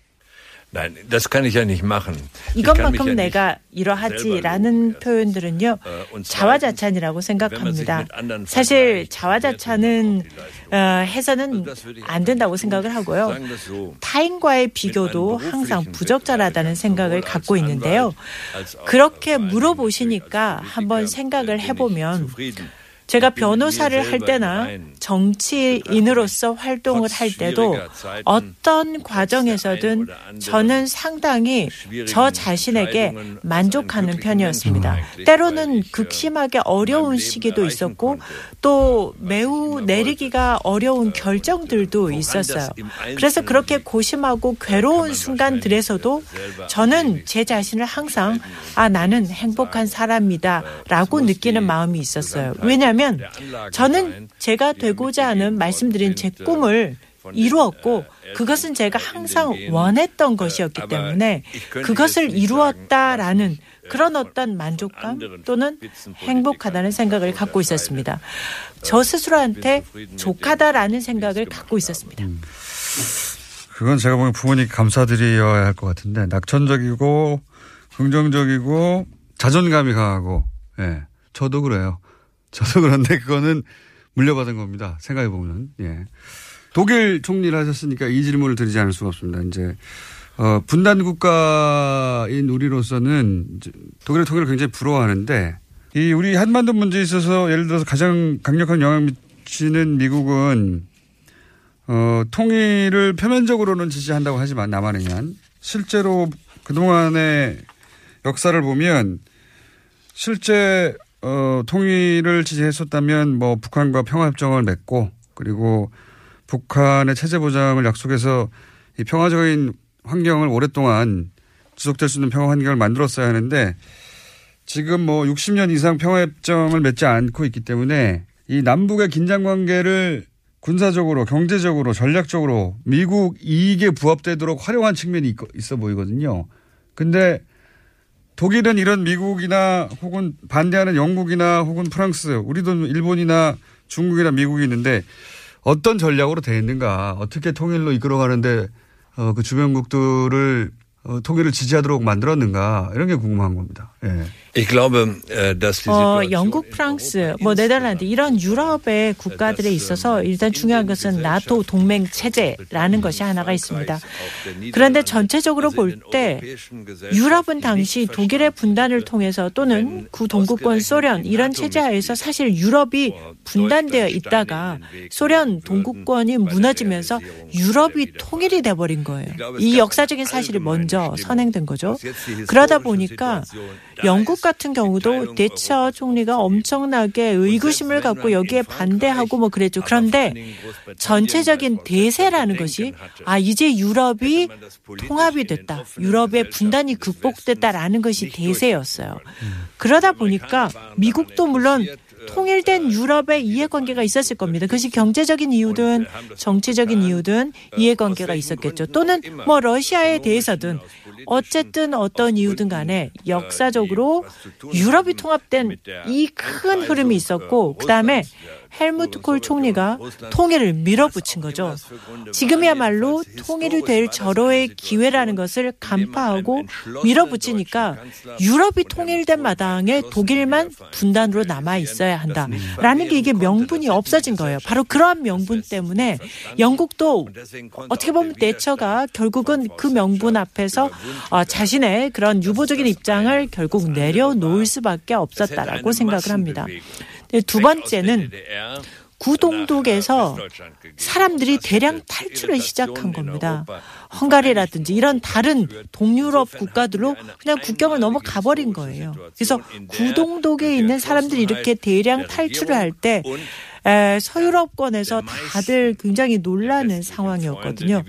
Nein, das kann ich ja nicht machen. 이것만큼 내가 이러하지라는 표현들은요 자화자찬이라고 생각합니다. 사실 자화자찬은 어, 해서는 안 된다고 생각을 하고요. 타인과의 비교도 항상 부적절하다는 생각을 갖고 있는데요. 그렇게 물어보시니까 한번 생각을 해보면 제가 변호사를 할 때나 정치인으로서 활동을 할 때도 어떤 과정에서든 저는 상당히 저 자신에게 만족하는 편이었습니다. 때로는 극심하게 어려운 시기도 있었고 또 매우 내리기가 어려운 결정들도 있었어요. 그래서 그렇게 고심하고 괴로운 순간들에서도 저는 제 자신을 항상 아 나는 행복한 사람이다 라고 느끼는 마음이 있었어요. 왜냐하면 저는 제가 되고자 하는 말씀드린 제 꿈을 이루었고 그것은 제가 항상 원했던 것이었기 때문에 그것을 이루었다라는 그런 어떤 만족감 또는 행복하다는 생각을 갖고 있었습니다. 저 스스로한테 족하다라는 생각을 갖고 있었습니다. 그건 제가 보기엔 부모님 감사드려야 할 것 같은데 낙천적이고 긍정적이고 자존감이 강하고 예 저도 그래요. 저도 그런데 그거는 물려받은 겁니다. 생각해 보면 예 독일 총리를 하셨으니까 이 질문을 드리지 않을 수가 없습니다. 이제 어, 분단 국가인 우리로서는 독일의 통일을 굉장히 부러워하는데 이 우리 한반도 문제에 있어서 예를 들어서 가장 강력한 영향 미치는 미국은 어, 통일을 표면적으로는 지지한다고 하지만 남한에 의한 실제로 그동안의 역사를 보면 실제 어, 통일을 지지했었다면 뭐 북한과 평화협정을 맺고 그리고 북한의 체제 보장을 약속해서 이 평화적인 환경을 오랫동안 지속될 수 있는 평화 환경을 만들었어야 하는데 지금 뭐 60년 이상 평화협정을 맺지 않고 있기 때문에 이 남북의 긴장 관계를 군사적으로 경제적으로 전략적으로 미국 이익에 부합되도록 활용한 측면이 있어 보이거든요. 근데 독일은 이런 미국이나 혹은 반대하는 영국이나 혹은 프랑스, 우리도 일본이나 중국이나 미국이 있는데 어떤 전략으로 되어 있는가, 어떻게 통일로 이끌어가는데 어, 그 주변국들을 어, 통일을 지지하도록 만들었는가 이런 게 궁금한 겁니다. 예. 어, 영국, 프랑스, 뭐 네덜란드 이런 유럽의 국가들에 있어서 일단 중요한 것은 나토 동맹 체제라는 것이 하나가 있습니다. 그런데 전체적으로 볼 때 유럽은 당시 독일의 분단을 통해서 또는 구동구권 소련 이런 체제 하에서 사실 유럽이 분단되어 있다가 소련 동구권이 무너지면서 유럽이 통일이 돼버린 거예요. 이 역사적인 사실이 먼저 선행된 거죠. 그러다 보니까 영국 같은 경우도 대처 총리가 엄청나게 의구심을 갖고 여기에 반대하고 뭐 그랬죠. 그런데 전체적인 대세라는 것이 아 이제 유럽이 통합이 됐다. 유럽의 분단이 극복됐다라는 것이 대세였어요. 그러다 보니까 미국도 물론 통일된 유럽의 이해관계가 있었을 겁니다. 그것이 경제적인 이유든 정치적인 이유든 이해관계가 있었겠죠. 또는 뭐 러시아에 대해서든 어쨌든 어떤 이유든 간에 역사적으로 유럽이 통합된 이 큰 흐름이 있었고 그다음에 헬무트 콜 총리가 통일을 밀어붙인 거죠. 지금이야말로 통일이 될 절호의 기회라는 것을 간파하고 밀어붙이니까 유럽이 통일된 마당에 독일만 분단으로 남아 있어야 한다라는 게 이게 명분이 없어진 거예요. 바로 그러한 명분 때문에 영국도 어떻게 보면 대처가 결국은 그 명분 앞에서 어, 자신의 그런 유보적인 입장을 결국 내려놓을 수밖에 없었다라고 생각을 합니다. 네, 두 번째는 구동독에서 사람들이 대량 탈출을 시작한 겁니다. 헝가리라든지 이런 다른 동유럽 국가들로 그냥 국경을 넘어가 버린 거예요. 그래서 구동독에 있는 사람들이 이렇게 대량 탈출을 할때 서유럽권에서 다들 굉장히 놀라는 상황이었거든요.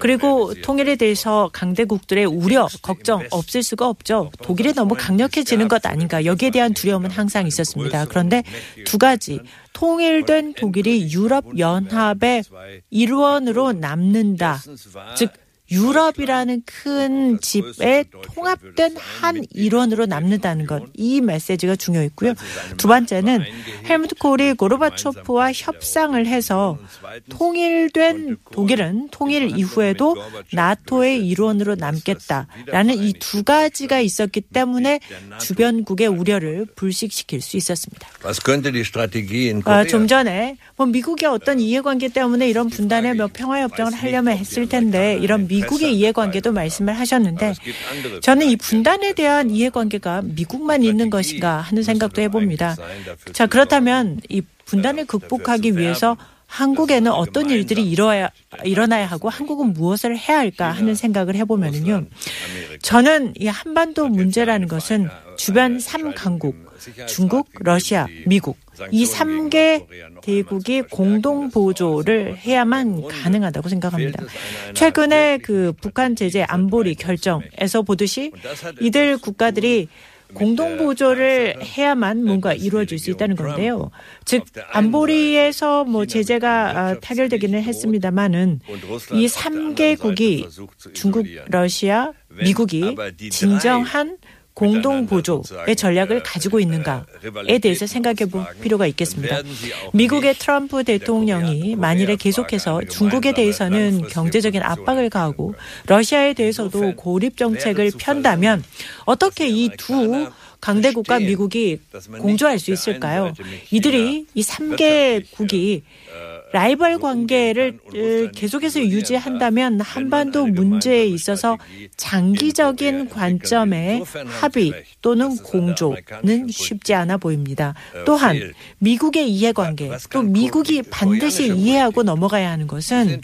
그리고 통일에 대해서 강대국들의 우려, 걱정 없을 수가 없죠. 독일이 너무 강력해지는 것 아닌가. 여기에 대한 두려움은 항상 있었습니다. 그런데 두 가지. 통일된 독일이 유럽 연합의 일원으로 남는다. 즉 유럽이라는 큰 집에 통합된 한 일원으로 남는다는 것. 이 메시지가 중요했고요. 두 번째는 헬무트 콜이 고르바초프와 협상을 해서 통일된 독일은 통일 이후에도 나토의 일원으로 남겠다라는 이 두 가지가 있었기 때문에 주변국의 우려를 불식시킬 수 있었습니다. 아, 좀 전에 뭐 미국의 어떤 이해관계 때문에 이런 분단의 몇 평화협정을 하려면 했을 텐데 이런 미 미국의 이해관계도 말씀을 하셨는데 저는 이 분단에 대한 이해관계가 미국만 있는 것인가 하는 생각도 해봅니다. 자 그렇다면 이 분단을 극복하기 위해서 한국에는 어떤 일들이 일어야, 일어나야 하고 한국은 무엇을 해야 할까 하는 생각을 해보면은요. 저는 이 한반도 문제라는 것은 주변 3강국, 중국, 러시아, 미국, 이 3개 대국이 공동 보조를 해야만 가능하다고 생각합니다. 최근에 그 북한 제재 안보리 결정에서 보듯이 이들 국가들이 공동 보조를 해야만 뭔가 이루어질 수 있다는 건데요. 즉 안보리에서 뭐 제재가 아, 타결되기는 했습니다만은 이 3개국이 중국, 러시아, 미국이 진정한 공동 보조의 전략을 가지고 있는가에 대해서 생각해 볼 필요가 있겠습니다. 미국의 트럼프 대통령이 만일에 계속해서 중국에 대해서는 경제적인 압박을 가하고 러시아에 대해서도 고립 정책을 편다면 어떻게 이두 강대국과 미국이 공조할 수 있을까요? 이들이 이 3개국이 라이벌 관계를 계속해서 유지한다면 한반도 문제에 있어서 장기적인 관점의 합의 또는 공조는 쉽지 않아 보입니다. 또한 미국의 이해관계 또 미국이 반드시 이해하고 넘어가야 하는 것은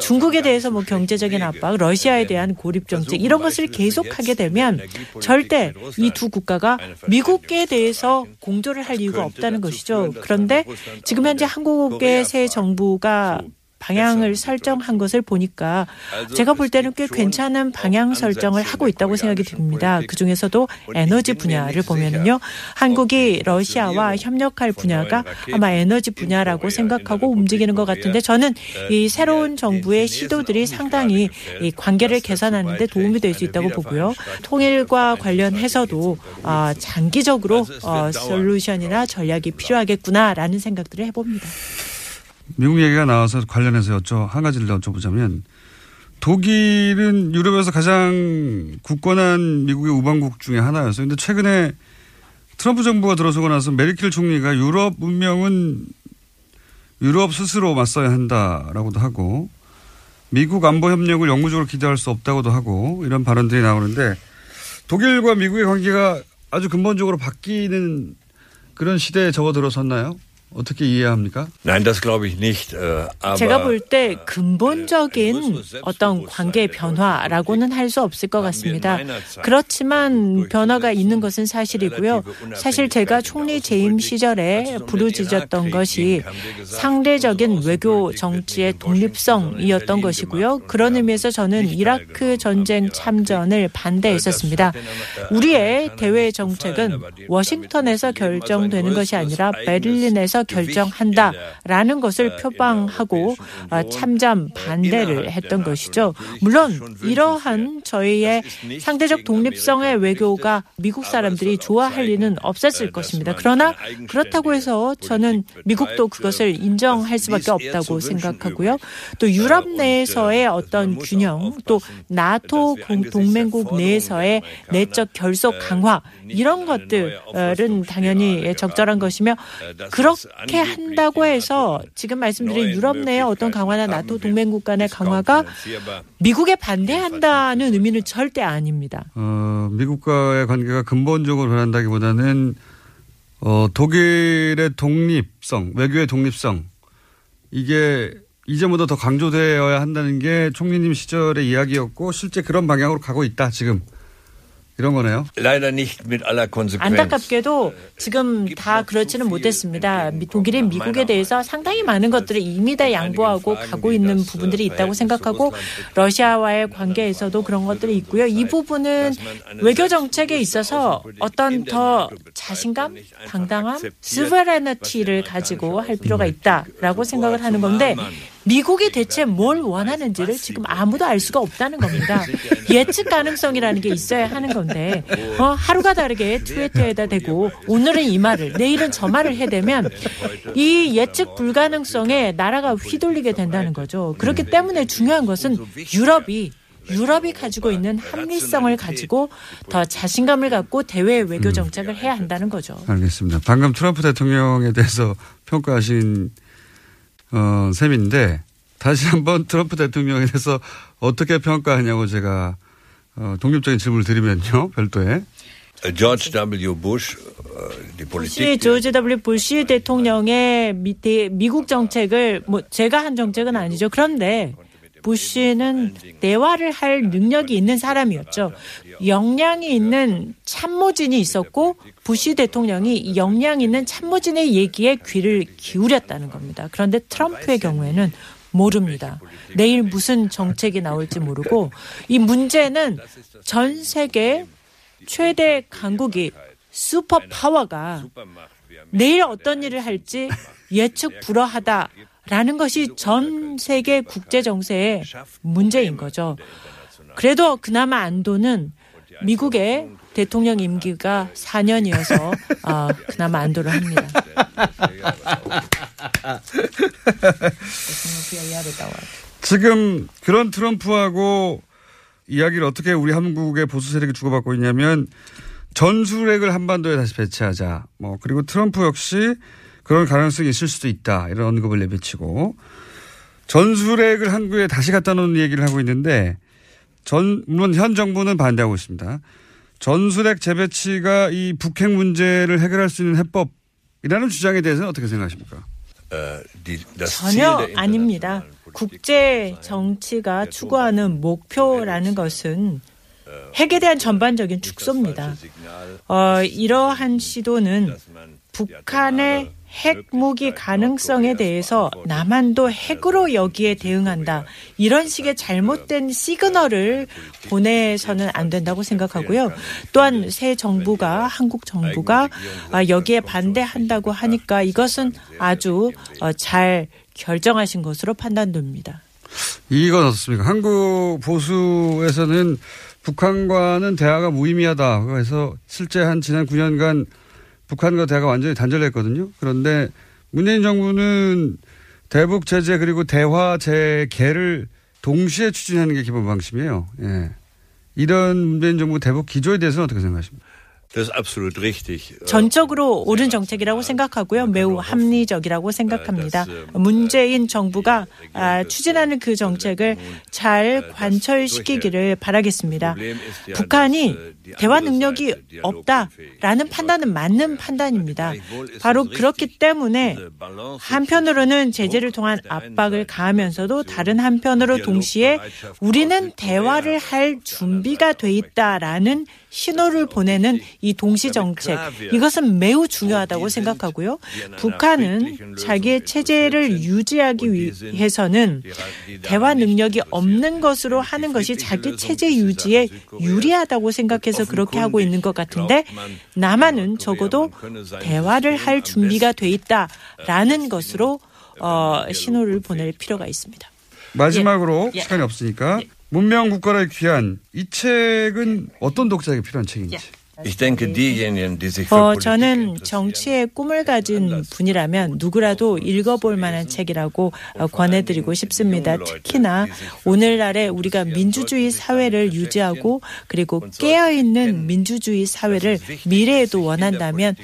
중국에 대해서 뭐 경제적인 압박, 러시아에 대한 고립 정책 이런 것을 계속하게 되면 절대 이 두 국가가 미국에 대해서 공조를 할 이유가 없다는 것이죠. 그런데 지금 현재 한국의 새 정 부가 방향을 설정한 것을 보니까 제가 볼 때는 꽤 괜찮은 방향 설정을 하고 있다고 생각이 듭니다. 그 중에서도 에너지 분야를 보면은요, 한국이 러시아와 협력할 분야가 아마 에너지 분야라고 생각하고 움직이는 것 같은데 저는 이 새로운 정부의 시도들이 상당히 이 관계를 개선하는데 도움이 될 수 있다고 보고요. 통일과 관련해서도 어, 장기적으로 어, 솔루션이나 전략이 필요하겠구나라는 생각들을 해봅니다. 미국 얘기가 나와서 관련해서 여쭤, 한 가지를 여쭤보자면 독일은 유럽에서 가장 굳건한 미국의 우방국 중에 하나였어요. 근데 최근에 트럼프 정부가 들어서고 나서 메르켈 총리가 유럽 운명은 유럽 스스로 맞서야 한다라고도 하고 미국 안보 협력을 영구적으로 기대할 수 없다고도 하고 이런 발언들이 나오는데 독일과 미국의 관계가 아주 근본적으로 바뀌는 그런 시대에 접어들어섰나요? 어떻게 이해합니까? Nein, das glaube ich nicht. Äh, aber 제가 볼 때 근본적인 어떤 관계 변화라고는 할 수 없을 것 같습니다. 그렇지만 변화가 있는 것은 사실이고요. 사실 제가 총리 재임 시절에 부르짖었던 것이 상대적인 외교 정치의 독립성이었던 것이고요. 그런 의미에서 저는 이라크 전쟁 참전을 반대했었습니다. 우리의 대외 정책은 워싱턴에서 결정되는 것이 아니라 베를린에서 결정한다라는 것을 표방하고 어, 참전 반대를 했던 것이죠. 물론 이러한 저희의 상대적 독립성의 외교가 미국 사람들이 좋아할 리는 없었을 것입니다. 그러나 그렇다고 해서 저는 미국도 그것을 인정할 수밖에 없다고 생각하고요. 또 유럽 내에서의 어떤 균형, 또 나토 동맹국 내에서의 내적 결속 강화 이런 것들은 당연히 적절한 것이며 그렇게 그렇게 한다고 해서 지금 말씀드린 유럽 내의 어떤 강화나 나토 동맹국 간의 강화가 미국에 반대한다는 의미는 절대 아닙니다. 어, 미국과의 관계가 근본적으로 변한다기보다는 어, 독일의 독립성, 외교의 독립성 이게 이전보다 더 강조되어야 한다는 게 총리님 시절의 이야기였고 실제 그런 방향으로 가고 있다 지금. 이런 거네요. 안타깝게도 지금 다 그렇지는 못했습니다. 독일이 미국에 대해서 상당히 많은 것들을 이미 다 양보하고 가고 있는 부분들이 있다고 생각하고 러시아와의 관계에서도 그런 것들이 있고요. 이 부분은 외교 정책에 있어서 어떤 더 자신감, 당당함, 스베레너티를 가지고 할 필요가 있다라고 생각을 하는 건데 미국이 대체 뭘 원하는지를 지금 아무도 알 수가 없다는 겁니다. 예측 가능성이라는 게 있어야 하는 건데 어, 하루가 다르게 트위터에다 대고 오늘은 이 말을 내일은 저 말을 해대면 이 예측 불가능성에 나라가 휘둘리게 된다는 거죠. 그렇기 때문에 중요한 것은 유럽이 유럽이 가지고 있는 합리성을 가지고 더 자신감을 갖고 대외 외교 정책을 해야 한다는 거죠. 알겠습니다. 방금 트럼프 대통령에 대해서 평가하신 어, 셈인데 다시 한번 트럼프 대통령에 대해서 어떻게 평가하냐고 제가 어, 독립적인 질문을 드리면요. 별도에. George W. 부시 Politik. 조지 W. 부시 대통령의 미, 대- 미국 정책을 뭐 제가 한 정책은 아니죠. 그런데 부시는 대화를 할 능력이 있는 사람이었죠. 역량이 있는 참모진이 있었고 부시 대통령이 역량 있는 참모진의 얘기에 귀를 기울였다는 겁니다. 그런데 트럼프의 경우에는 모릅니다. 내일 무슨 정책이 나올지 모르고 이 문제는 전 세계 최대 강국이 슈퍼 파워가 내일 어떤 일을 할지 예측 불허하다 라는 것이 전 세계 국제 정세의 문제인 거죠. 그래도 그나마 안도는 미국의 대통령 임기가 4년이어서 어, 그나마 안도를 합니다. 지금 그런 트럼프하고 이야기를 어떻게 우리 한국의 보수 세력이 주고받고 있냐면 전술핵을 한반도에 다시 배치하자. 뭐 그리고 트럼프 역시 그런 가능성이 있을 수도 있다. 이런 언급을 내비치고 전술핵을 한국에 다시 갖다 놓는 얘기를 하고 있는데 전 물론 현 정부는 반대하고 있습니다. 전술핵 재배치가 이 북핵 문제를 해결할 수 있는 해법이라는 주장에 대해서는 어떻게 생각하십니까? Ziel 전혀 아닙니다. 국제 정치가 추구하는 목표라는 것은 핵에 대한 전반적인 축소입니다. 어, 이러한 시도는 북한의 핵무기 가능성에 대해서 남한도 핵으로 여기에 대응한다. 이런 식의 잘못된 시그널을 보내서는 안 된다고 생각하고요. 또한 새 정부가 한국 정부가 아, 여기에 반대한다고 하니까 이것은 아주 어, 잘 결정하신 것으로 판단됩니다. 이건 어떻습니까? 한국 보수에서는 북한과는 대화가 무의미하다. 그래서 실제 한 지난 9년간 북한과 대화가 완전히 단절했거든요. 그런데 문재인 정부는 대북 제재 그리고 대화 재개를 동시에 추진하는 게 기본 방침이에요. 예. 이런 문재인 정부 대북 기조에 대해서는 어떻게 생각하십니까? Richtig. 전적으로 옳은 정책이라고 생각하고요. 매우 합리적이라고 생각합니다. 문재인 정부가 아, 추진하는 그 정책을 잘 관철시키기를 바라겠습니다. 북한이 대화 능력이 없다라는 판단은 맞는 판단입니다. 바로 그렇기 때문에 한편으로는 제재를 통한 압박을 가하면서도 다른 한편으로 동시에 우리는 대화를 할 준비가 돼 있다라는 신호를 보내는 이 동시 정책 이것은 매우 중요하다고 생각하고요. 북한은 자기의 체제를 유지하기 위해서는 대화 능력이 없는 것으로 하는 것이 자기 체제 유지에 유리하다고 생각해서 그렇게 하고 있는 것 같은데 남한은 적어도 대화를 할 준비가 돼 있다라는 것으로 어, 신호를 보낼 필요가 있습니다. 마지막으로 예. 예. 시간이 없으니까 문명 국가를 귀한 이 책은 어떤 독자에게 필요한 책인지. Ich 어, 저는 정치의 꿈을 가진 분이라면 누구라도 읽어볼 만한 책이라고 어, 권해드리고 싶습니다. 특히나 오늘날에 우리가 민주주의 사회를 유지하고 그리고 깨어있는 민주주의 사회를 미래에도 원한다면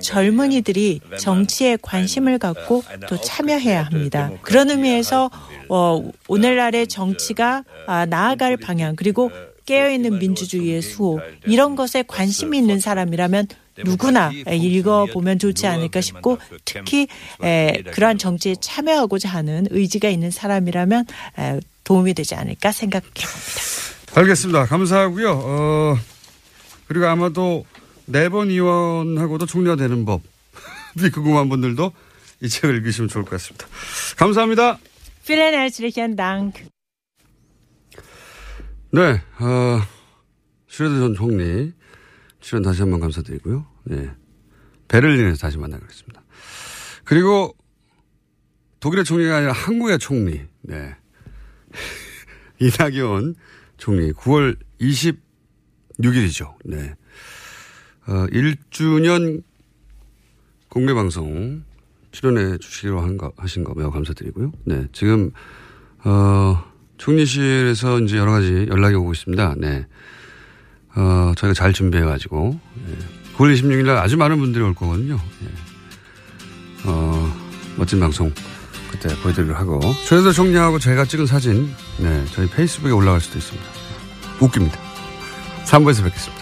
젊은이들이 정치에 관심을 갖고 또 참여해야 합니다. 그런 의미에서 어, 오늘날의 정치가 아, 나아갈 방향 그리고 깨어있는 민주주의의 수호 이런 것에 관심이 있는 사람이라면 누구나 읽어보면 좋지 않을까 싶고 특히 에, 그러한 정치에 참여하고자 하는 의지가 있는 사람이라면 에, 도움이 되지 않을까 생각해 봅니다. 알겠습니다. 감사하고요. 어, 그리고 아마도 네번 의원하고도 총리가 되는 법이 궁금한 분들도 이 책을 읽으시면 좋을 것 같습니다. 감사합니다. Vielen herzlichen Dank. 네, 어, 슈레드 전 총리 출연 다시 한번 감사드리고요. 네, 베를린에서 다시 만나겠습니다. 그리고 독일의 총리가 아니라 한국의 총리, 네, 이낙연 총리 9월 26일이죠. 네, 어, 1주년 공개 방송 출연해 주시기로 한 거, 하신 거 매우 감사드리고요. 네, 지금 어. 총리실에서 이제 여러 가지 연락이 오고 있습니다. 네. 어, 저희가 잘 준비해가지고, 예. 9월 26일 날 아주 많은 분들이 올 거거든요. 예. 어, 멋진 방송 그때 보여드리기로 하고. 최현석 총리하고 제가 찍은 사진, 네, 저희 페이스북에 올라갈 수도 있습니다. 웃깁니다. 3부에서 뵙겠습니다.